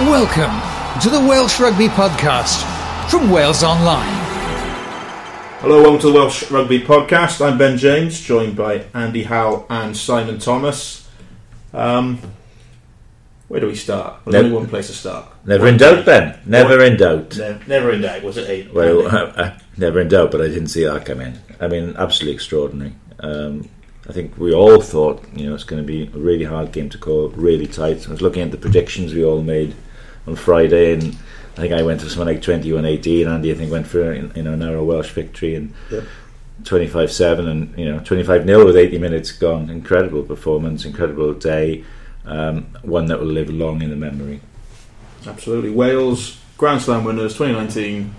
Welcome to the Welsh Rugby Podcast from Wales Online. Hello, welcome to the Welsh Rugby Podcast. I'm Ben James, joined by Andy Howell and Simon Thomas. Um, where do we start? There's Never- only one place to start. Never One in doubt, day. Ben. Never One- in doubt. Ne- never in doubt. Was it eight? Well, uh, never in doubt, but I didn't see that come in. I mean, absolutely extraordinary. Um, I think we all thought, you know, it's going to be a really hard game to call, really tight. I was looking at the predictions we all made on Friday, and I think I went for something like 21-18. Andy, I think, went for you know, a narrow Welsh victory, and Yeah. 25-7, and you know, 25-0 with 80 minutes gone. Incredible performance, incredible day. Um, one that will live long in the memory. Absolutely. Wales Grand Slam winners 2019.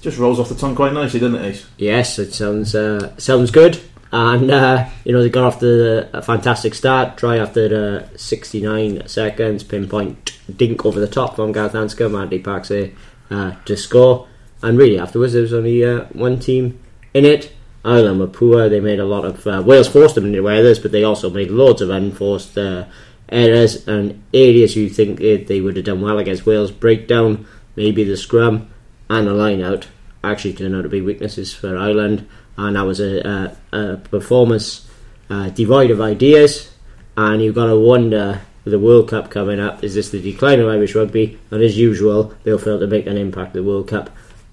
Just rolls off the tongue quite nicely, doesn't it, Ace? Yes, it sounds uh, sounds good. And uh, you know they got off to a fantastic start. Try after the 69 seconds, pinpoint dink over the top from Gareth Anscombe, Andy uh, to score. And really afterwards there was only uh, one team in it. Ireland were poor. They made a lot of uh, Wales forced them into errors, but they also made loads of unforced uh, errors and areas you think they would have done well against Wales. Breakdown, maybe the scrum and the line out actually turned out to be weaknesses for Ireland, and that was a, a, a performance uh, devoid of ideas. And you've got to wonder the World Cup coming up, is this the decline of Irish rugby? And as usual, they'll fail to make an impact the World Cup.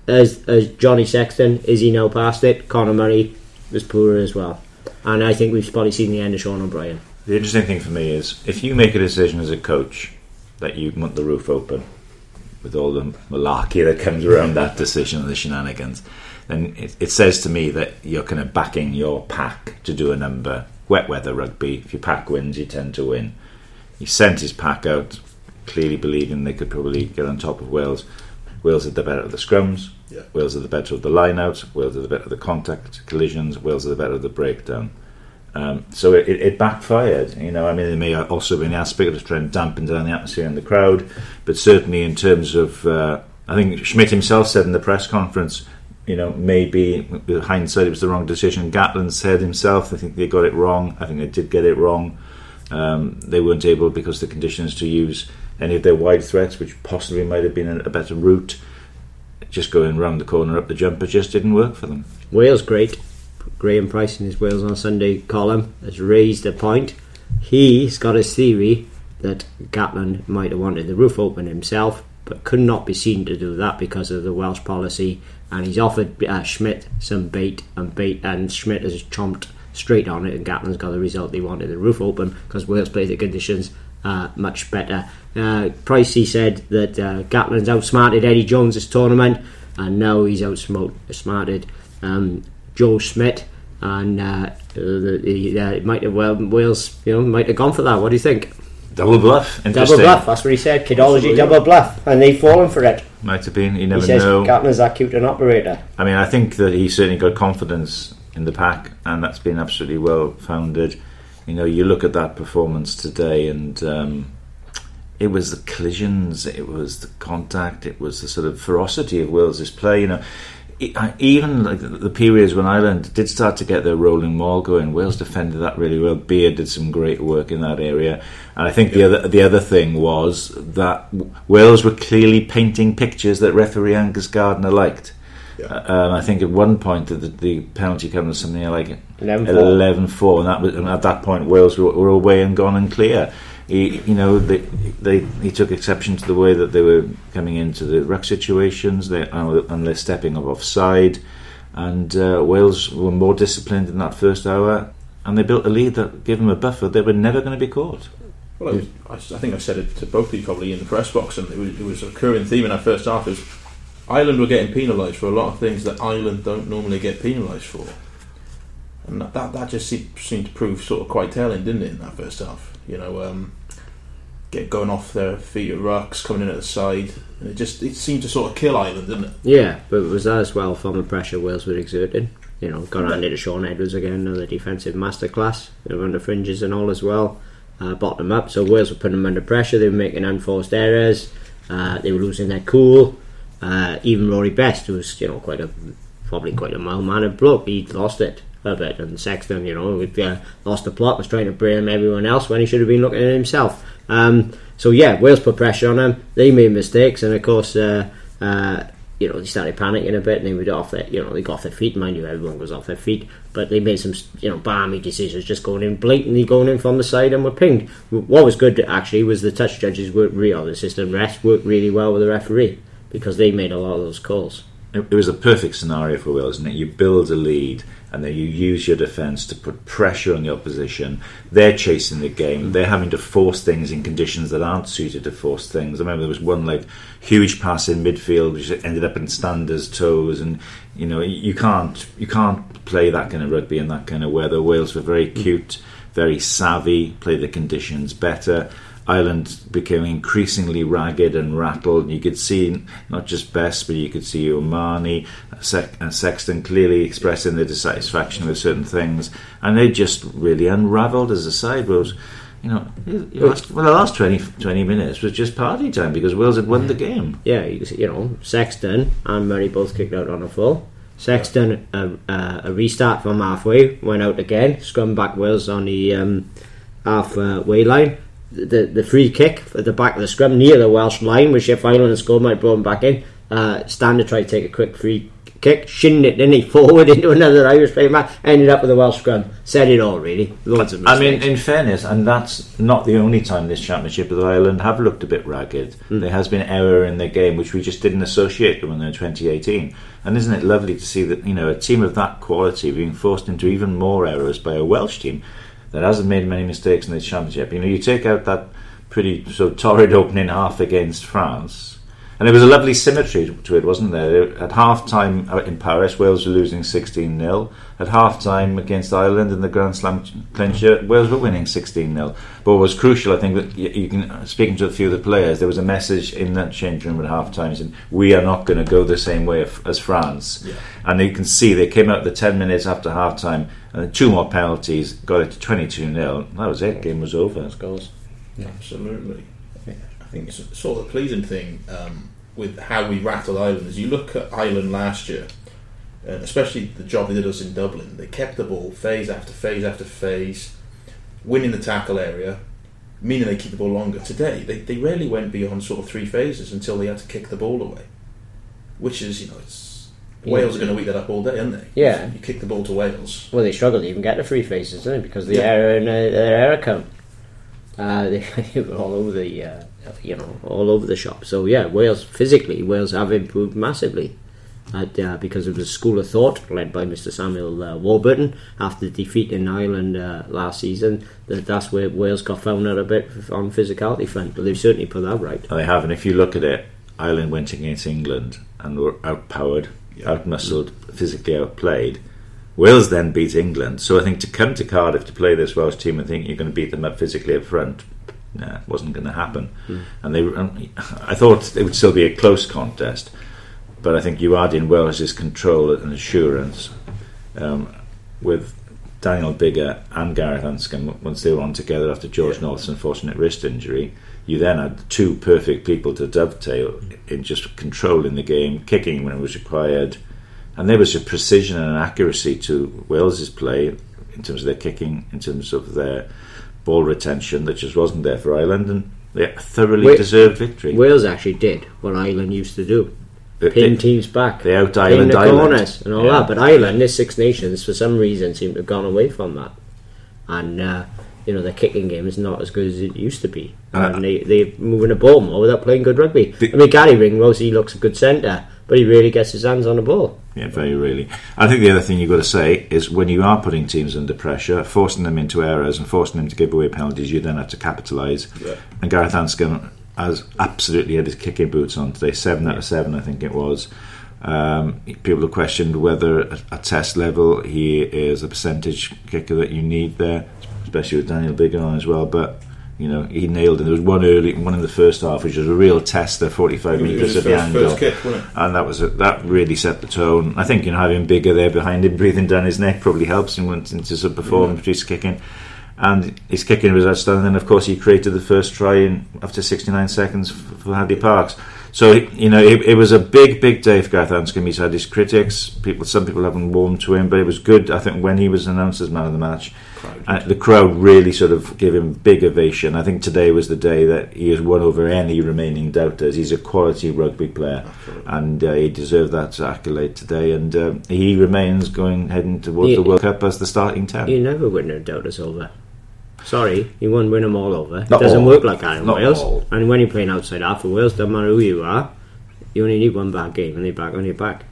As, as Johnny Sexton, is he now past it? Conor Murray was poorer as well. And I think we've probably seen the end of Sean O'Brien. The interesting thing for me is if you make a decision as a coach that you want the roof open with all the malarkey that comes around that decision and the shenanigans, then it, it says to me that you're kind of backing your pack to do a number. Wet weather rugby, if your pack wins, you tend to win. He sent his pack out, clearly believing they could probably get on top of Wales. Wales are the better of the scrums. Yeah. Wales are the better of the lineouts. Wales are the better of the contact collisions. Wales are the better of the breakdown. Um, so it, it backfired. You know, I mean, there may also be an aspect of trying to dampen down the atmosphere in the crowd, but certainly in terms of, uh, I think Schmidt himself said in the press conference, you know, maybe hindsight it was the wrong decision. Gatland said himself, I think they got it wrong. I think they did get it wrong. Um, they weren't able because the conditions to use any of their wide threats, which possibly might have been a, better route. Just going round the corner up the jumper just didn't work for them. Wales great. Graham Price in his Wales on Sunday column has raised a point. He's got his theory that Gatland might have wanted the roof open himself, but could not be seen to do that because of the Welsh policy. And he's offered uh, Schmidt some bait, and bait, and Schmidt has chomped straight on it, and Gatland's got the result he wanted the roof open because Wales played the conditions uh, much better. Uh, Pricey said that uh, Gatland's outsmarted Eddie Jones this tournament, and now he's outsmarted um, Joe Schmidt, and uh, uh, it might have well Wales, you know, might have gone for that. What do you think? Double bluff. Double bluff. That's what he said. Kidology, double bluff, and they've fallen for it. Might have been. You He never says know. Gatland's that cute an operator. I mean, I think that he certainly got confidence in the pack, and that's been absolutely well founded. You know, you look at that performance today, and um, it was the collisions, it was the contact, it was the sort of ferocity of Wales's play. You know, I- even like the- the periods when Ireland did start to get their rolling maul going, Wales defended that really well. Beard did some great work in that area, and I think the other the other thing was that Wales were clearly painting pictures that referee Angus Gardner liked. Yeah. Um, I think at one point the, the penalty came to something like 11-4. 11-4, and that was and at that point Wales were, were away and gone and clear. He, you know, they, they he took exception to the way that they were coming into the ruck situations, they, and they're stepping up offside. And uh, Wales were more disciplined in that first hour, and they built a lead that gave them a buffer. They were never going to be caught. Well, was, I, think I said it to both of you probably in the press box, and it was, it was a recurring theme in our first half. Is Ireland were getting penalised for a lot of things that Ireland don't normally get penalised for, and that, that that just seemed, seemed to prove sort of quite telling, didn't it, in that first half? You know, um, get going off their feet at rucks, coming in at the side. And it just it seemed to sort of kill Ireland, didn't it? Yeah, but was that as well from the pressure Wales were exerting. You know, got handed to Shaun Edwards again, another defensive masterclass. Were under fringes and all as well. Uh, bottom up, so Wales were putting them under pressure. They were making unforced errors. Uh, they were losing their cool. Uh, even Rory Best, who was you know quite a probably quite a mild mannered bloke, he lost it. A bit. And Sexton, you know, with, uh, lost the plot, was trying to blame everyone else when he should have been looking at himself. Um, so yeah, Wales put pressure on them. They made mistakes, and of course, uh, uh, you know, they started panicking a bit, and they were off their, you know, they got off their feet. Mind you, everyone was off their feet, but they made some, you know, balmy decisions, just going in blatantly going in from the side and were pinged. What was good actually was the touch judges worked really, the system rest worked really well with the referee because they made a lot of those calls. It was a perfect scenario for Wales, isn't it? You build a lead and then you use your defence to put pressure on the opposition. They're chasing the game. They're having to force things in conditions that aren't suited to force things. I remember there was one like huge pass in midfield which ended up in Stander's toes, and you know you can't you can't play that kind of rugby in that kind of weather. Wales were very cute, very savvy, play the conditions better. Ireland became increasingly ragged and rattled. You could see not just Best, but you could see O'Mahony, uh, Sexton clearly expressing their dissatisfaction with certain things, and they just really unravelled as a side. Wales, you know, last, well, the last 20, 20 minutes was just party time because Wales had won the game. Yeah, you, you know, Sexton and Murray both kicked out on a full. Sexton, a, a, a restart from halfway, went out again, scrum back Wales on the um, halfway line. The, the free kick at the back of the scrum near the Welsh line, which if Ireland had scored might have brought him back in. Uh, Stander tried to take a quick free kick, shinned it, didn't he? Forward into another Irish player back, ended up with a Welsh scrum. Said it all, really. Loads of mistakes. I mean, in fairness, and that's not the only time this championship of Ireland have looked a bit ragged. There has been error in their game, which we just didn't associate them in 2018. And isn't it lovely to see that you know a team of that quality being forced into even more errors by a Welsh team that hasn't made many mistakes in this championship? You know, you take out that pretty sort of torrid opening half against France. And there was a lovely symmetry to it, wasn't there? At half time uh, in Paris, Wales were losing 16 0. At half time against Ireland in the Grand Slam clincher, Wales were winning 16 0. But what was crucial, I think, that you, can, uh, speaking to a few of the players, there was a message in that change room at half time saying, We are not going to go the same way as France. And you can see they came out the 10 minutes after half time, and two more penalties, got it to 22 0. That was it, game was over. goals. Absolutely. I think it's sort of the pleasing thing um, with how we rattled Ireland is you look at Ireland last year, and especially the job they did us in Dublin. They kept the ball phase after phase after phase, winning the tackle area, meaning they keep the ball longer. Today, they, they rarely went beyond sort of three phases until they had to kick the ball away, which is you know it's Yeah. Wales are going to eat that up all day, aren't they? Yeah. you kick the ball to Wales. Well, they struggled to even get the free faces, didn't they? Because the Yeah. error in uh, their error count. Uh, they, they were all over the, uh, you know, all over the shop. So yeah, Wales physically, Wales have improved massively. At, uh, because of the school of thought led by Mr. Samuel uh, Warburton after the defeat in Ireland uh, last season, that that's where Wales got found out a bit on physicality front. But they've certainly put that right. And they have, and if you look at it, Ireland went against England and were outpowered, outmuscled, physically outplayed. Wales then beat England, so I think to come to Cardiff to play this Welsh team and think you're going to beat them up physically up front, nah, wasn't going to happen. And they, and I thought it would still be a close contest, but I think you add in Welsh's control and assurance um, with Daniel Biggar and Gareth Anscombe once they were on together after George Yeah. North's unfortunate wrist injury. You then had two perfect people to dovetail in just controlling the game, kicking when it was required, and there was a precision and an accuracy to Wales's play in terms of their kicking, in terms of their ball retention that just wasn't there for Ireland, and they thoroughly Wait. deserved victory. Wales actually did what Ireland used to do. They- pin they- teams back, they out Ireland the Ireland. corners and all Yeah. that. But Ireland, this Six Nations, for some reason, seem to have gone away from that, and uh, you know the kicking game is not as good as it used to be, Uh, and they they're moving the ball more without playing good rugby. The- I mean, Garry Ringrose, he looks a good centre, but he really gets his hands on the ball. Yeah, very really. I think the other thing you've got to say is when you are putting teams under pressure, forcing them into errors and forcing them to give away penalties, you then have to capitalise. Yeah. And Gareth Anscombe has absolutely had his kicking boots on today, seven out of seven, I think it was. Um, people have questioned whether at test level he is a percentage kicker that you need there, especially with Daniel Biggar on as well. But you know he nailed it. There was one early, one in the first half, which was a real tester, forty-five metres at the angle first kick, wasn't it? and that was a, that really set the tone. I think you know having Biggar there behind him, breathing down his neck probably helps him wanting to sort of perform Yeah. his kicking. And his kicking was outstanding. And of course, he created the first try in after 69 seconds for Hadleigh Parkes. So you know, it, it was a big, big day for Gareth Anscombe. He's had his critics. People, some people haven't warmed to him, but it was good. I think when he was announced as man of the match, uh, the crowd really sort of gave him big ovation. I think today was the day that he has won over any remaining doubters. He's a quality rugby player, and uh, he deserved that accolade today. And um, he remains going heading towards He- the World Cup as the starting ten. You never win a doubters over. Sorry, you won't win them all over. It doesn't all. work like that in Not Wales. all. And when you're playing outside half of Wales, doesn't matter who you are, you only need one bad game and they're back on your back.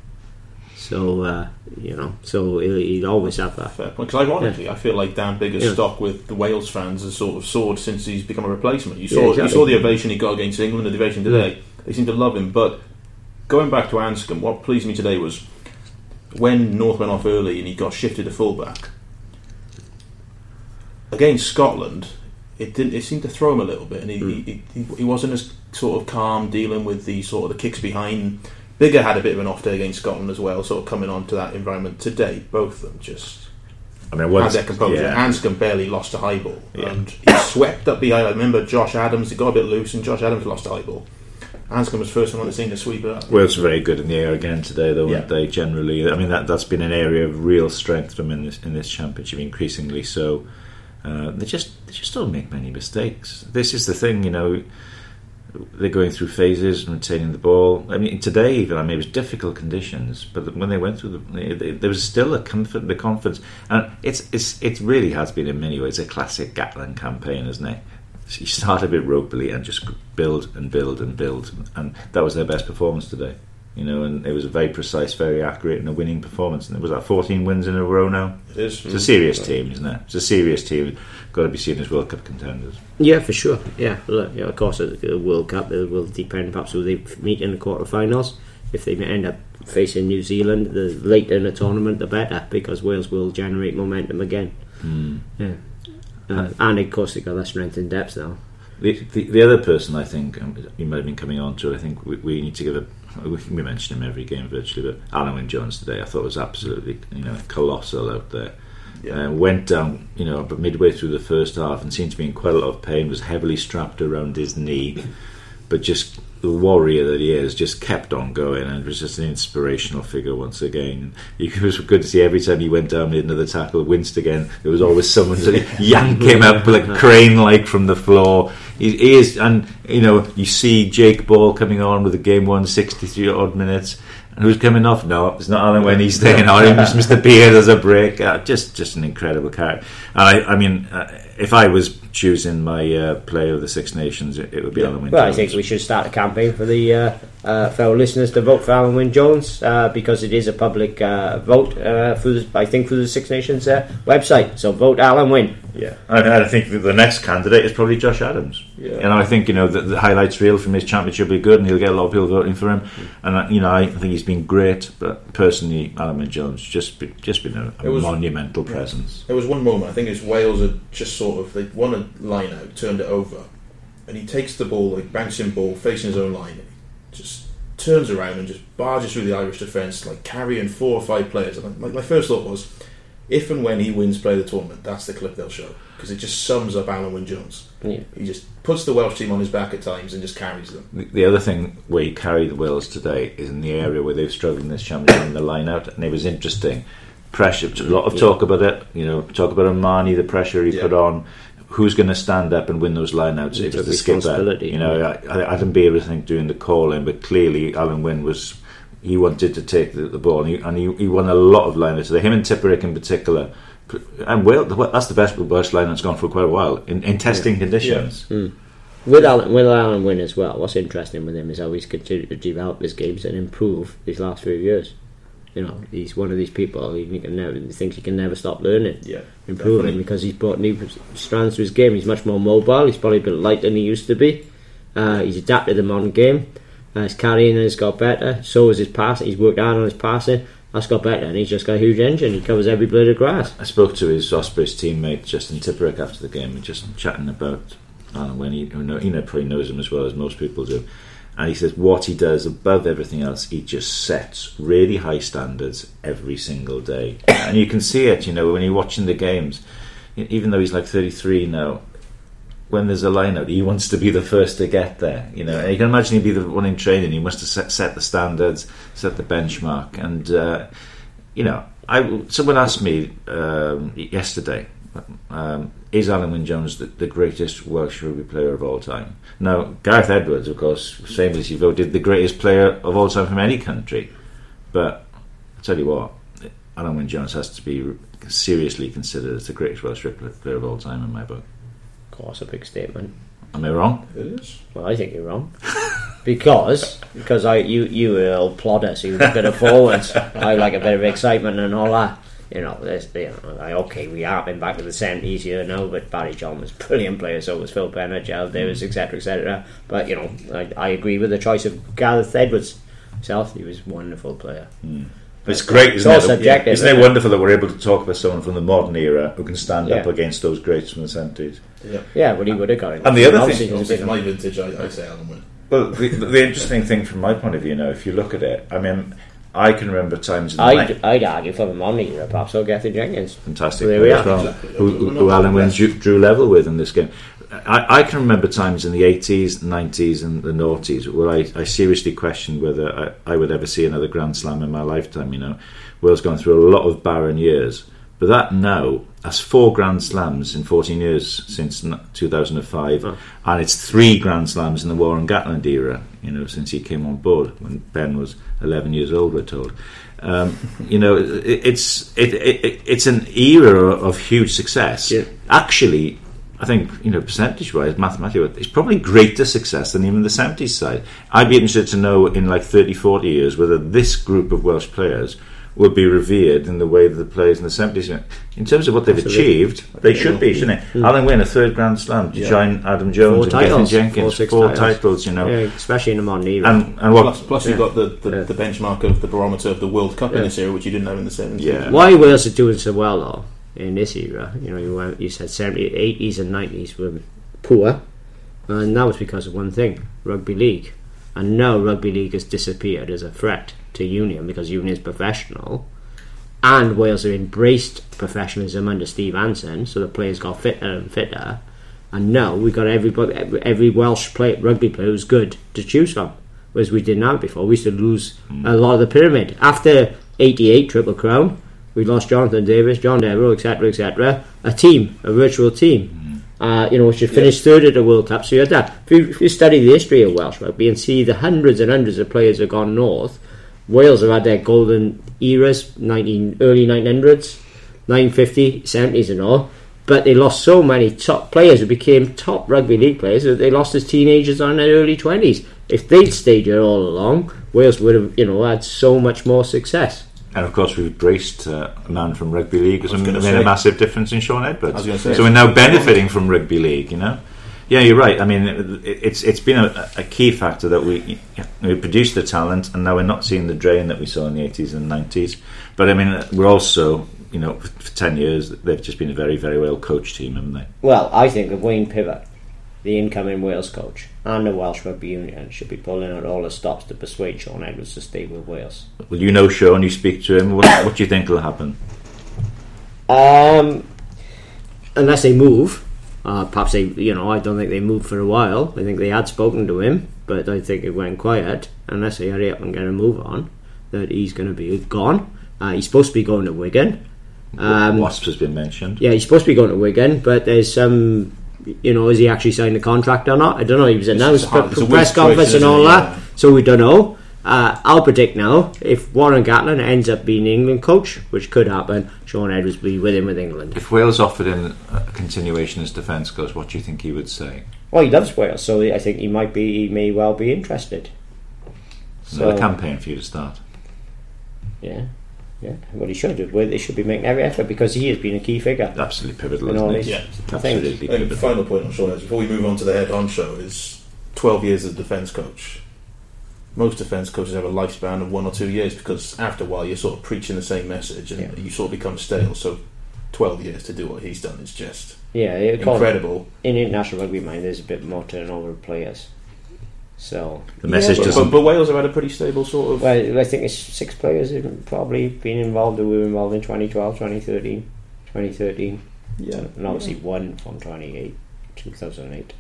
So, uh, you know, so he'll always have that. Fair point. Because ironically, I feel like Dan Biggar's Yeah. stock with the Wales fans has sort of soared since he's become a replacement. You Yeah, saw exactly. you saw the ovation he got against England, the ovation today. They seem to love him. But going back to Anscombe, what pleased me today was when North went off early and he got shifted to fullback against Scotland. It didn't. It seemed to throw him a little bit, and he, he, he, he wasn't as sort of calm dealing with the sort of the kicks behind. Biggar had a bit of an off day against Scotland as well, sort of coming on to that environment today. Both of them just I mean, had once, their composure. yeah. Anscombe barely lost a high ball, Yeah. and he swept up behind. I remember Josh Adams. It got a bit loose, and Josh Adams lost a high ball. Anscombe was first one on the scene to sweep it up. Wales were very good in the air again today, though, weren't they? Generally, I mean that that's been an area of real strength for them in this in this championship, increasingly so. Uh, they just they just don't make many mistakes. This is the thing, you know. They're going through phases and retaining the ball. I mean, today even, I mean, it was difficult conditions, but when they went through the, they, there was still a comfort, the confidence, and it's it's it really has been in many ways a classic Gatland campaign, isn't it? So you start a bit ropily and just build and build and build, and that was their best performance today. You know, and it was a very precise, very accurate, and a winning performance. And it was that 14 wins in a row now. It is. It's a serious team, isn't it? It's a serious team. Got to be seen as World Cup contenders. Yeah, for sure. Yeah, well, yeah of course, the the World Cup it will depend perhaps who they meet in the quarterfinals. If they end up facing New Zealand, the later in the tournament, the better, because Wales will generate momentum again. Yeah. Uh, and of course, they got that strength in depth now. The, the, the other person I think um, you might have been coming on to, I think we, we need to give a. We, we mention him every game virtually, but Alun Wyn Jones today I thought was absolutely you know colossal out there. Yeah. Uh, went down, you know, but midway through the first half and seemed to be in quite a lot of pain. Was heavily strapped around his knee, but just the warrior that he is, just kept on going, and was just an inspirational figure once again. It was good to see every time he went down, made another tackle, winced again. There was always someone to yank him up like crane like from the floor. He, he is, and you know, you see Jake Ball coming on with a game one, 63 odd minutes. And who's coming off? No, it's not Alun Wyn he's staying on. It's Mr. Beard as a break. Uh, just, just an incredible character. I, I mean, uh, if I was choosing my uh, player of the Six Nations, it, it would be Alun Wyn Well, I think we should start a campaign for the uh, uh, fellow listeners to vote for Alun Wyn Jones uh, because it is a public uh, vote uh, through, the, I think, through the Six Nations uh, website. So vote Alun Wyn. Yeah, and I think the next candidate is probably Josh Adams. Yeah. And I think you know the, the highlights reel from his championship will be good, and he'll get a lot of people voting for him. And uh, you know, I think he's been great. But personally, Alun Jones just be, just been a, It a was- monumental presence. There was one moment, I think it was Wales had just sort of, they won a line out, turned it over, and he takes the ball, like bouncing ball, facing his own line, just turns around and just barges through the Irish defence, like carrying four or five players. And my, my first thought was, if and when he wins play of the tournament, that's the clip they'll show. Because it just sums up Alun Wyn Jones. Yeah. He just puts the Welsh team on his back at times and just carries them. The, the other thing where he carried the Wales today is in the area where they've struggled in this championship in the line out, and it was interesting. Pressure, a lot of talk about it. You know, talk about O'Mahony, the pressure he Yeah. put on. Who's going to stand up and win those lineouts? It It's was the skipper. You know, I, I, I didn't be able to think doing the calling, but clearly Alun Wyn was. He wanted to take the, the ball, and, he, and he, he won a lot of lineouts today. Him and Tipuric in particular, and well, that's the best Welsh line that's gone for quite a while in, in testing conditions. With Alun, with Alun Wyn as well, what's interesting with him is how he's continued to develop his games and improve these last few years. You know, he's one of these people he can never he thinks he can never stop learning, Yeah, improving definitely. because he's brought new strands to his game. He's much more mobile. He's probably a bit lighter than he used to be. Uh, he's adapted to the modern game. Uh, his carrying has got better. So has his passing. He's worked hard on his passing. That's got better, and he's just got a huge engine. He covers every blade of grass. I spoke to his Ospreys teammate Justin Tipuric after the game and just chatting about Alun Wyn he, you know, he probably knows him as well as most people do. And he says what he does above everything else, he just sets really high standards every single day. And you can see it, you know, when you're watching the games. Even though he's like 33 now, when there's a line out, he wants to be the first to get there. You know, and you can imagine he'd be the one in training. He must have set, set the standards, set the benchmark, and uh, you know, I someone asked me um, yesterday, um, is Alun Wyn Jones the, the greatest Welsh rugby player of all time? Now, Gareth Edwards, of course, famously voted the greatest player of all time from any country, but I tell you what, Alun Wyn Jones has to be seriously considered as the greatest Welsh rugby player of all time in my book. Of course, a big statement. Am I wrong? It is. Well, I think you're wrong. because because I you you were a old plodder, so you were a bit of forwards. I like a bit of excitement and all that. You know, there's, you know like, okay, we are been back to the seventies here now, but Barry John was a brilliant player, so was Phil Bennett, Gerald Davies, etc., etc. But you know, I, I agree with the choice of Gareth Edwards himself. He was a wonderful player. Hmm. It's great, It's isn't all it? subjective, Isn't it isn't it? wonderful that we're able to talk about someone from the modern era who can stand up against those greats from the seventies? Yeah. Yeah, well, he would have got it. And the other Obviously, thing- he Obviously, my vintage, I, I say Alun Wyn. Well, the, the interesting thing from my point of view now, if you look at it, I mean, I can remember times in the I'd, night, I'd argue for the modern era, perhaps, or Gethin Jenkins. fantastic There we player are. as well, Exactly. who, who, We're who Alun Wyn best. drew, drew level with in this game. I, I can remember times in the 80s, 90s, and the noughties where I, I seriously questioned whether I, I would ever see another Grand Slam in my lifetime. You know, Wales gone through a lot of barren years, but that now has four Grand Slams in 14 years since 2005, Oh. and it's three Grand Slams in the Warren Gatland era. You know, since he came on board when Ben was 11 years old, we're told. Um, you know, it, it's it, it, it's an era of huge success. Yeah. Actually, I think you know, percentage-wise, mathematically, it's probably greater success than even the 70s side. I'd be interested to know in like 30, 40 years whether this group of Welsh players will be revered in the way that the players in the 70s. In terms of what they've Absolutely. achieved, they should be, shouldn't it? Mm. Alun Wyn, a third Grand Slam, to Yeah. join Adam Jones Four and Gethin titles, Jenkins, four titles. titles, you know. Yeah, especially in the modern era. And, and what Plus, plus you've got the, the, Yeah. the benchmark of the barometer of the World Cup Yeah. in this era, which you didn't have in the 70s. Yeah. Why Wales are doing so well though in this era? You know, you, went, you said 70s, 80s, and 90s were poor, and that was because of one thing: rugby league. And now rugby league has disappeared as a threat to union because union is professional, and Wales have embraced professionalism under Steve Hansen, so the players got fitter and um, fitter. And now we've got everybody, every, every Welsh play, rugby player who's good to choose from, whereas we didn't have before. We used to lose hmm. a lot of the pyramid after '88 Triple Crown. We lost Jonathan Davies, John Devereux, etc., etc. A team, a virtual team, uh, you know, which had finished third at the World Cup. So you had that. If you, if you study the history of Welsh rugby and see the hundreds and hundreds of players have gone north, Wales have had their golden eras, 19, early 1900s, 1950, 70s and all. But they lost so many top players who became top rugby league players that they lost as teenagers or in their early 20s. If they'd stayed here all along, Wales would have, you know, had so much more success. And of course, we've braced uh, a man from rugby league who's I was made gonna a massive difference in Shaun Edwards. say. so we're now benefiting from rugby league, you know. Yeah, you're right. I mean, it, it's it's been a, a key factor that we we produced the talent, and now we're not seeing the drain that we saw in the 80s and 90s. But I mean, we're also, you know, for, for 10 years, they've just been a very, very well coached team, haven't they? Well, I think of Wayne Pivac, the incoming Wales coach, and the Welsh Rugby Union should be pulling out all the stops to persuade Shaun Edwards to stay with Wales. Well, you know Shaun, you speak to him. What, what do you think will happen? Um, unless they move, uh, perhaps they, you know, I don't think they moved for a while. I think they had spoken to him, but I think it went quiet. Unless they hurry up and get a move on, that he's going to be gone. Uh, he's supposed to be going to Wigan. Um, Wasps has been mentioned. Yeah, he's supposed to be going to Wigan, but there's some, you know, is he actually signed the contract or not? I don't know. He was announced a hard- pre- it's a weird press conference and all isn't that, Yeah. so we don't know. Uh, I'll predict now if Warren Gatland ends up being the England coach, which could happen, Shaun Edwards will be with him with England. If Wales offered him a continuation as defence coach, what do you think he would say? Well, he loves Wales, so I think he might be, he may well be interested. Another So- campaign for you to start. Yeah, yeah. Well, he should. have. Well, They should be making every effort because he has been a key figure. Absolutely pivotal, And all isn't he? Yeah. Absolutely And the pivotal. final point on Shaun Edwards, before we move on to the head on show, is 12 years as a defence coach. Most defence coaches have a lifespan of one or two years because after a while you're sort of preaching the same message and Yeah. you sort of become stale. So 12 years to do what he's done is just Yeah, incredible. in international rugby, mind, there's a bit more turnover of players. So The message but, doesn't. but, but Wales have had a pretty stable sort of. Well, I think it's six players who've probably been involved who were involved in 2012, 2013, 2013, yeah, and obviously one from 28. 2008.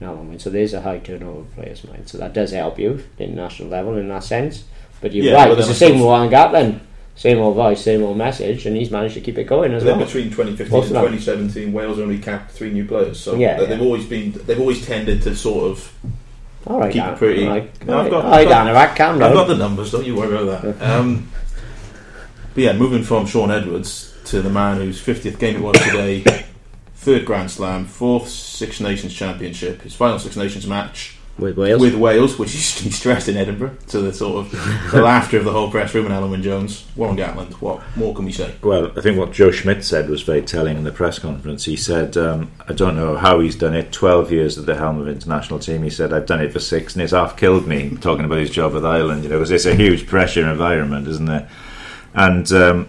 Now, I mean, so there's a high turnover of players, mind. So that does help you in national level in that sense. But you're Yeah, right, but it's the same with suppose- Warren Gatland. Same old voice, same old message, and he's managed to keep it going as then well. between 2015 Both and of 2017, Wales only capped three new players, so Yeah, they've yeah. always been they've always tended to sort of All right, keep Dan. it pretty- All right, No, I've got- all right, I've got- Dan, all right, calm I've got the numbers, don't you worry about that. Um, but yeah, moving from Shaun Edwards to the man whose 50th game it was today, third Grand Slam, fourth Six Nations Championship, his final Six Nations match with Wales. with Wales, which he stressed in Edinburgh to the sort of the laughter of the whole press room and Alun Jones. Warren Gatland, what more can we say? Well, I think what Joe Schmidt said was very telling in the press conference. He said, um, I don't know how he's done it, 12 years at the helm of international team. He said, I've done it for six, and it's half killed me, talking about his job with Ireland, you know, because it's a huge pressure environment, isn't there? And um,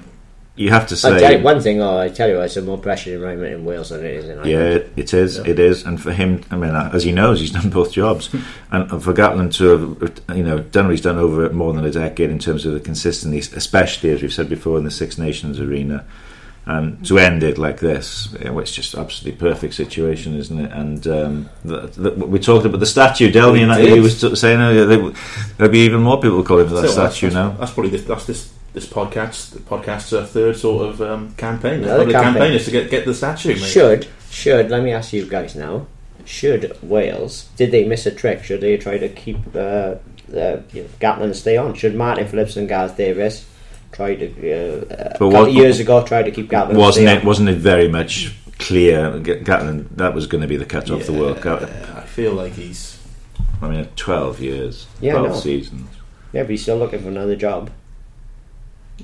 you have to I tell say. you one thing, I tell you, it's a more pressure environment in Wales than it is in Ireland. Yeah, it is. It is, and for him, I mean, as he knows, he's done both jobs, and, and for Gatland to have, you know, done what he's done over more than a decade in terms of the consistency, especially as we've said before in the Six Nations arena, and to end it like this, it's just absolutely perfect situation, isn't it? And um, the, the, we talked about the statue, Delmy, and he was saying earlier there- there'll be even more people calling for that So statue that's, now. That's probably this, that's this this podcast. The podcast's uh, third sort of um, campaign. Another Public campaign. campaign is to get get the statue. Mate. Should, should, let me ask you guys now, should Wales, did they miss a trick? Should they try to keep uh, uh, you know, Gatland stay on? Should Martyn Phillips and Gareth Davies try to, uh, a But couple what- of years ago, try to keep Gatland Wasn't stay it? on? Wasn't it very much clear? G- Gatland that was going to be the cut off the World Cup. I feel like he's. I mean, 12 years, Yeah, 12 no. seasons. Yeah, but he's still looking for another job.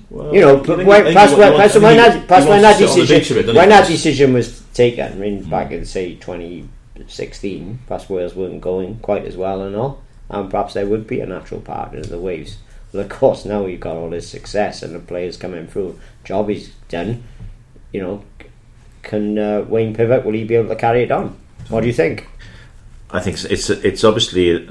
Well, You know, I but think- when, I think plus he when, wants- plus I when think plus he when wants that to sit on the beach a decision, bit, doesn't when he? that decision was taken, I mean, back in say 2016, perhaps Wales weren't going quite as well and all, and perhaps there would be a natural partner in the waves. But of course, now you've got all this success and the players coming through, job he's done. You know, can uh, Wayne Pivac? Will he be able to carry it on? What do you think? I think it's it's, it's obviously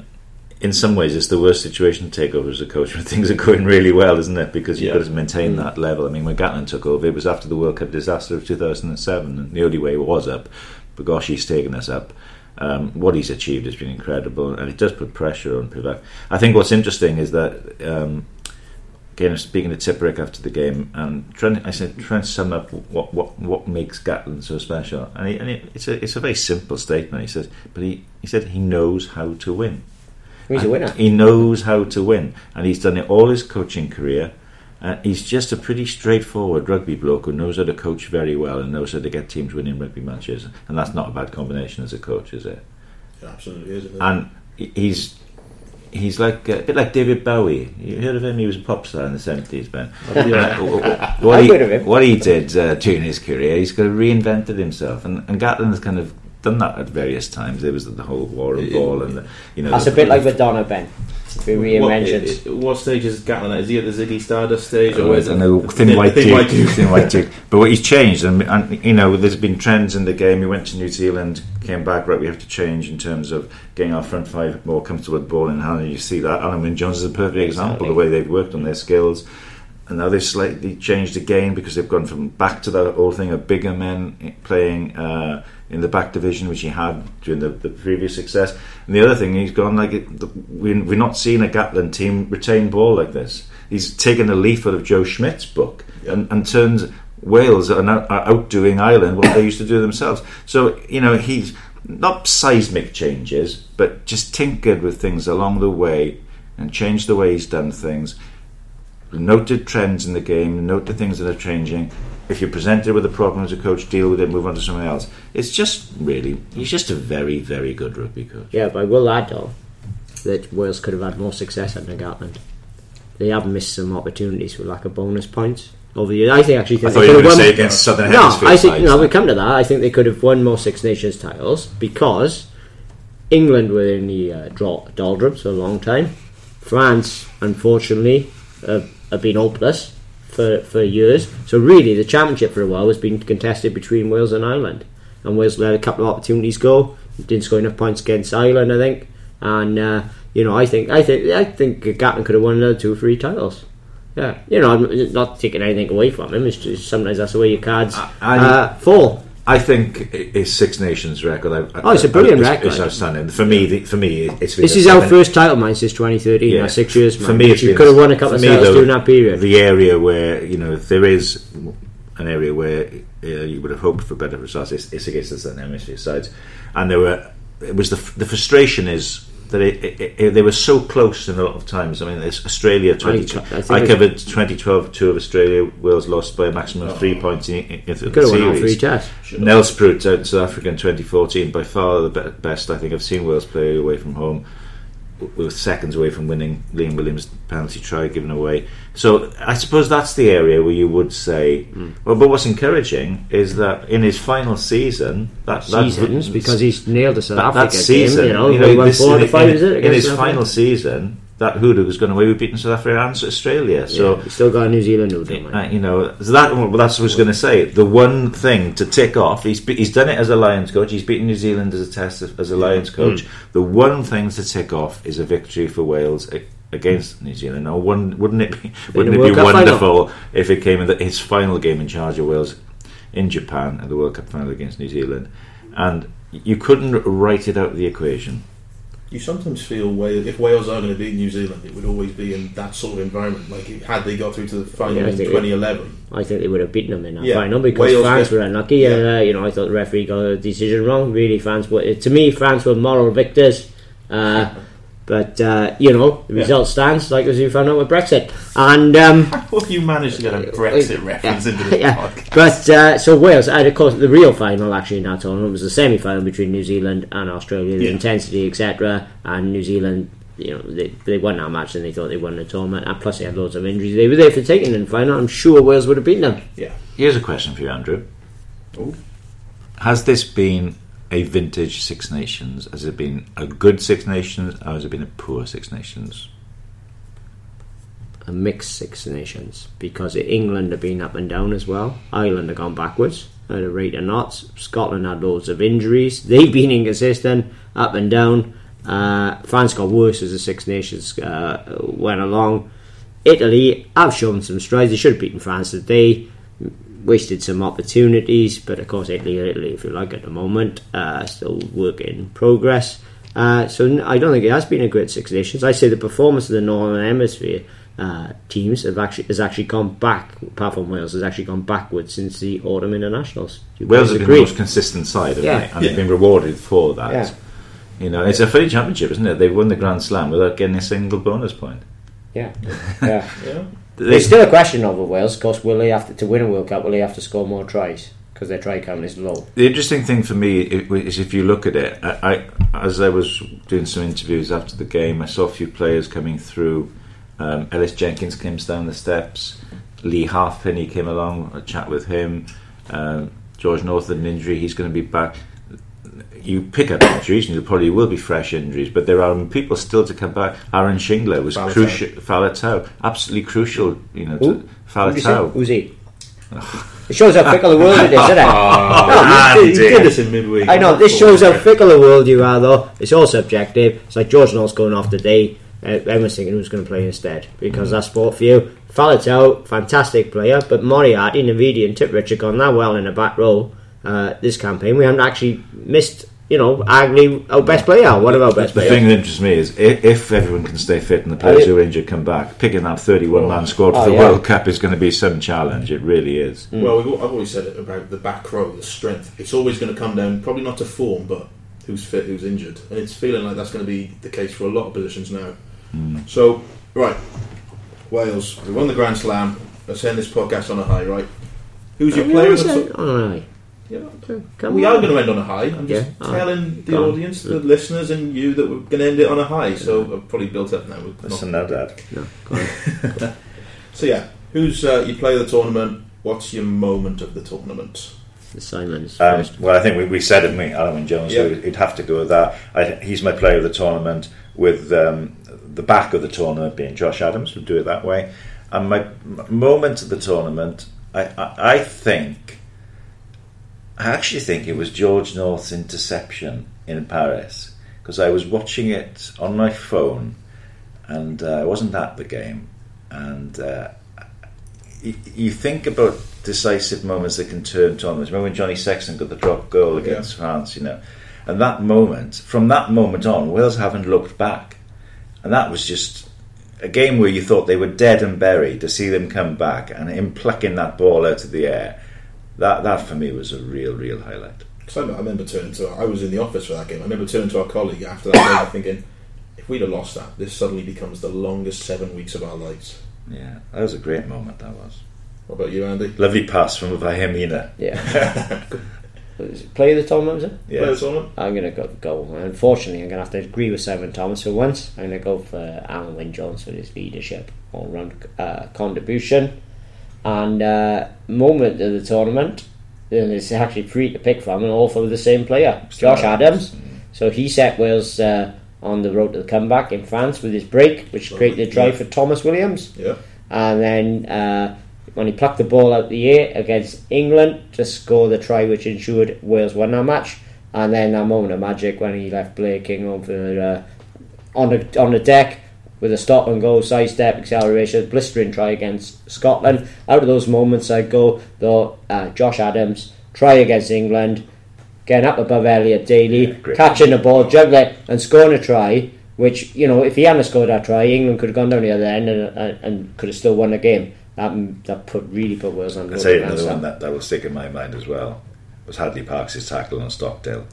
in some ways it's the worst situation to take over as a coach when things are going really well, isn't it? Because you've Yeah. got to maintain that level. I mean, when Gatland took over, it was after the World Cup disaster of 2007, and the only way it was up. But gosh, he's taken us up. Um, what he's achieved has been incredible, and it does put pressure on Pivac. I think what's interesting is that. Um, Again, speaking to Tipuric after the game, and trying, I said, trying to sum up what, what, what makes Gatland so special. And, he, and it's, a, it's a very simple statement. He says, but he, he said he knows how to win. He's a winner. He knows how to win, and he's done it all his coaching career. Uh, he's just a pretty straightforward rugby bloke who knows how to coach very well and knows how to get teams winning rugby matches. And that's not a bad combination as a coach, is it? It absolutely is. isn't it? And he's he's like uh, a bit like David Bowie. You heard of him? He was a pop star in the seventies, Ben. Yeah. Uh, what, he, heard of him. what he did uh, during his career, he's kind of reinvented himself, and, and Gatland has kind of done that at various times. There was the whole Warrenball, and the, you know, That's a bit like Madonna, Ben. We What, reinvented. it- it- what stage is Gatland at? Is he at the Ziggy Stardust stage? Oh, or is I it- know, thin the white thin white duke. thin white duke. But what he's changed, and, and you know, there's been trends in the game. He went to New Zealand, came back. Right, we have to change in terms of getting our front five more comfortable with ball in hand. And you see that Alun Wyn Jones is a perfect example. Exactly. The way they've worked on their skills, and now they've slightly changed again because they've gone from back to the old thing of bigger men playing. Uh, in the back division, which he had during the, the previous success, and the other thing he's gone like it, the, we, we're not seeing a Gatland team retain ball like this. He's taken a leaf out of Joe Schmidt's book and, and turns Wales are, now, are outdoing Ireland what they used to do themselves. So you know he's not seismic changes, but just tinkered with things along the way and changed the way he's done things. Noted trends in the game, note the things that are changing. If you're presented with a problem as a coach, deal with it, move on to something else. It's just really, he's just a very, very good rugby coach. Yeah, but I will add though that Wales could have had more success under Gatland. They have missed some opportunities for lack of bonus points over the years. I think actually I think thought they you were going have to say against Southern No, Hemisphere I think sides. no. We come to that. I think they could have won more Six Nations titles because England were in the uh, draw doldrums for a long time. France, unfortunately, uh, have been hopeless for for years. So really, the championship for a while has been contested between Wales and Ireland, and Wales let a couple of opportunities go. Didn't score enough points against Ireland, I think, and uh, you know, I think I think I think Gatland could have won another two or three titles. Yeah, you know, I'm not taking anything away from him. It's just sometimes that's the way your cards I- uh, fall. I think i- his Six Nations record. I, Oh, it's a brilliant is- record. It's outstanding for me. The, for me, it's This is our first title, man, since 2013. Yeah. Six years, man. For me, it's you could have won a couple of titles during that period. The area where you know there is an area where uh, you would have hoped for better results, it's, it's against the Southern Hemisphere sides, and there were. It was the the frustration is that it, it, it, they were so close in a lot of times. I mean, it's Australia. 20, I I, think it- covered 2012 tour of Australia. Wales lost by a maximum of oh. three points in, in, in the could have won series. three tests. Nelspruit out in South Africa in 2014, by far the be- best I think I've seen Wales play away from home. We were seconds away from winning Liam Williams' penalty try given away. So I suppose that's the area where you would say, Hmm. well, but what's encouraging is that in his final season, that, that Seasons, because he's nailed South that, Africa that season, game. You know, you know, this- four in, in- is it? in his final season, that hoodoo was going away with beating South Africa and Australia. So yeah, still got a New Zealand hoodoo, uh, you know, so that well, that's what I was going to say. The one thing to tick off, he's he's done it as a Lions coach. He's beaten New Zealand as a test as a Lions coach. The one thing to tick off is a victory for Wales against New Zealand. Now, one, wouldn't it be wouldn't it be Cup final. wonderful if it came in the, his final game in charge of Wales in Japan at the World Cup final against New Zealand, and you couldn't write it out of the equation. You sometimes feel Wales, if Wales are going to beat New Zealand, it would always be in that sort of environment. Like had they got through to the final Yeah, in think it- 2011, I think they would have beaten them in that Yeah. final because Wales France were unlucky. Yeah. And, uh, you know, I thought the referee got a decision wrong. Really, France were to me, France were moral victors. Uh, but uh, you know, the Yeah. result stands like as you found out with Brexit. And um, well, you managed to get a Brexit reference into this yeah. podcast. But uh, so Wales, and of course, the real final actually in that tournament was the semi-final between New Zealand and Australia. The Yeah. intensity, etc., and New Zealand. You know, they, they won that match and they thought they won the tournament. And plus, they had loads of injuries. They were there for taking in the final. I'm sure Wales would have beaten them. Yeah. Here's a question for you, Andrew. Oh. Has this been a vintage Six Nations? Has it been a good Six Nations, or has it been a poor Six Nations? a mixed Six Nations because England have been up and down as well. Ireland have gone backwards at a rate of knots. Scotland had loads of injuries. They've been inconsistent, up and down. Uh, France got worse as the Six Nations uh, went along. Italy have shown some strides. They should have beaten France today. Wasted some opportunities, but of course Italy, are Italy, if you like, at the moment, uh, still work in progress. Uh, so I don't think it has been a great Six Nations. I say the performance of the Northern Hemisphere uh, teams have actually has actually gone back. Apart from Wales, has actually gone backwards since the autumn internationals. Do you Wales guys have been the most consistent side, haven't Yeah. they? And Yeah. they've been rewarded for that. Yeah. You know, it's a funny championship, isn't it? They've won the Grand Slam without getting a single bonus point. Yeah, yeah. Yeah. They- There's still a question over Wales. Of course, will they have to, to win a World Cup? Will they have to score more tries because their try count is low? The interesting thing for me i- is if you look at it, I, I as I was doing some interviews after the game, I saw a few players coming through. Um, Ellis Jenkins came down the steps. Leigh Halfpenny came along, a chat with him. Um, George North had an injury; he's going to be back. You pick up injuries, and there probably will be fresh injuries, but there are people still to come back. Aaron Shingler was Faletau. crucial. Faletau, absolutely crucial. You know, Who? to Faletau. Who's he? It shows how fickle the world it is, doesn't it? Ah, No, you You did- did this in midweek. I know this shows how fickle the world you are, though. It's all subjective. It's like George North's going off today. Uh, everyone's thinking who's going to play instead because that's sport for you. Faletau, fantastic player, but Moriarty, Navidi, and Tipuric gone that well in the back row uh, this campaign. We haven't actually missed, you know, arguably our best player, one of our best The players. thing that interests me is if, if everyone can stay fit and the players who are injured come back, picking that 31 man squad for Oh, the yeah. World Cup is going to be some challenge. It really is. Mm. Well, I've always said it about the back row, the strength. It's always going to come down, probably not to form, but who's fit, who's injured, and it's feeling like that's going to be the case for a lot of positions now. Mm. So, right, Wales, we won the Grand Slam. Let's end this podcast on a high, right? Who's your We player? Always of the say- to- aye. Yeah, Come we on. are going to end on a high. I'm just Yeah, telling the go on. audience, the listeners, and you that we're going to end it on a high. So I've probably built up now. We're Listen now, Dad. No, go. So yeah, who's uh, you play the tournament? What's your moment of the tournament? The Simons Um, well, I think we, we said it, me, Alun Jones, Yeah. so he'd have to go with that. I, he's my player of the tournament, with um, the back of the tournament being Josh Adams. We'll do it that way. And my m- moment of the tournament, I, I, I think, I actually think it was George North's interception in Paris because I was watching it on my phone and uh, I wasn't at the game. And uh, you, you think about decisive moments that can turn tournaments. Remember when Johnny Sexton got the drop goal against Yeah. France, you know? And that moment, from that moment on, Wales haven't looked back. And that was just a game where you thought they were dead and buried to see them come back and him plucking that ball out of the air. That, that for me was a real, real highlight. Because I, I remember turning to, I was in the office for that game. I remember turning to our colleague after that game, thinking, if we'd have lost that, this suddenly becomes the longest seven weeks of our lives. Yeah, that was a great moment, that was. What about you, Andy? Lovely pass from Vahemina. Yeah. Play the tournament, was it? Yeah. Player tournament? I'm going to go go. Unfortunately, I'm going to have to agree with Simon Thomas for once. I'm going to go for Alun Wyn Jones for his leadership, all round uh, contribution. And uh, moment of the tournament, and it's actually three to pick from, and all for the same player, Josh Adams. So he set Wales uh, on the road to the comeback in France with his break, which created a try for Tomos Williams. Yeah. And then uh, when he plucked the ball out the air against England to score the try which ensured Wales won that match. And then that moment of magic when he left Blair Kinghorn for uh, on the on the deck with a stop and go, sidestep, acceleration, blistering try against Scotland. Out of those moments, I'd go though uh, Josh Adams try against England, getting up above Elliot Daly, Yeah, catching the ball, juggling, and scoring a try. Which you know, if he hadn't scored that try, England could have gone down the other end and, and, and could have still won the game. That that put really put Wales on. I'll tell you another one that. that, that will stick in my mind as well was Hadleigh Parkes' tackle on Stockdale.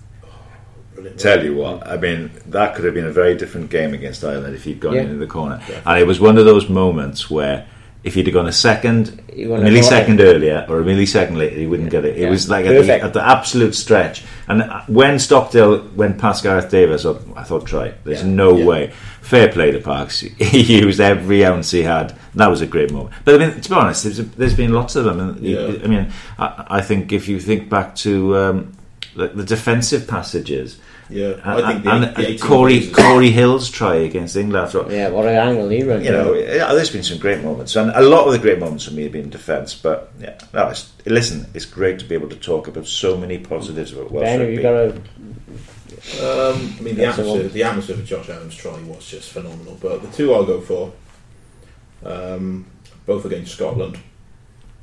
Brilliant. Tell you what, I mean, that could have been a very different game against Ireland if he'd gone Yeah. into the corner. And it was one of those moments where if he'd have gone a second, a millisecond earlier or a millisecond later, he wouldn't get it. It Yeah. was like at the, at the absolute stretch. And uh, when Stockdale went past Gareth Davies, I thought, try. There's Yeah. no Yeah. way. Fair play to Parkes. He used every ounce he had. That was a great moment. But I mean, to be honest, there's, there's been lots of them. And I mean, I, I think if you think back to um, the, the defensive passages, Yeah. and, I think the, and, the and 18 Corey Cory Hill's try against England. I thought, Yeah, what an angle he ran. you know, yeah, there's been some great moments, and a lot of the great moments for me have been defence. But yeah, no, it's, listen, it's great to be able to talk about so many positives about Welsh Ben, have rugby. you got a Um, I mean, the atmosphere, the atmosphere for Josh Adams' try was just phenomenal. But the two I'll go for, um, both against Scotland.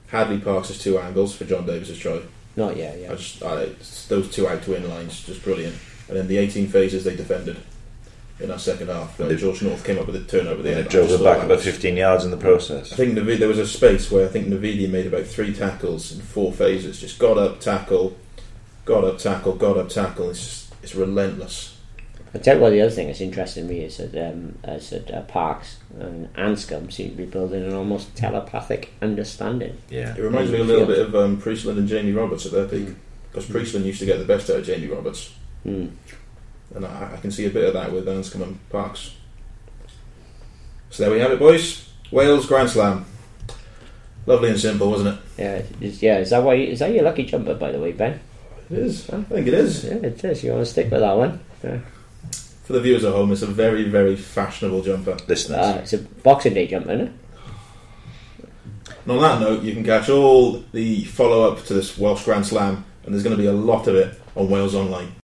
Hadleigh Parkes' two angles for Jon Davies's try. Not yet? I Yeah, just, I, those two out to in lines, just brilliant. And then the 18 phases they defended in our second half. Where George North came up with a turnover at the And end. it drove I them back about 15 yards in the process. I think Navidi, there was a space where I think Navidi made about three tackles in four phases. Just got up, tackle, got up, tackle, got up, tackle. It's just, it's relentless. I tell you what. The other thing that's interesting to me is that um, is that uh, Parkes and Anscombe seem to be building an almost telepathic understanding. Yeah, It reminds me a little bit of um, Priestland and Jamie Roberts at their peak. Because Priestland used to get the best out of Jamie Roberts. Hmm. And I, I can see a bit of that with Anscombe and Parkes. So there we have it, boys. Wales Grand Slam. Lovely and simple, wasn't it? Yeah, is, yeah. Is that why? Is that your lucky jumper, by the way, Ben? It is. I think it is. Yeah, it is. You want to stick with that one? Yeah. For the viewers at home, it's a very, very fashionable jumper. listeners. Uh, it's a Boxing Day jumper, isn't it? And on that note, you can catch all the follow up to this Welsh Grand Slam, and there's going to be a lot of it on Wales Online.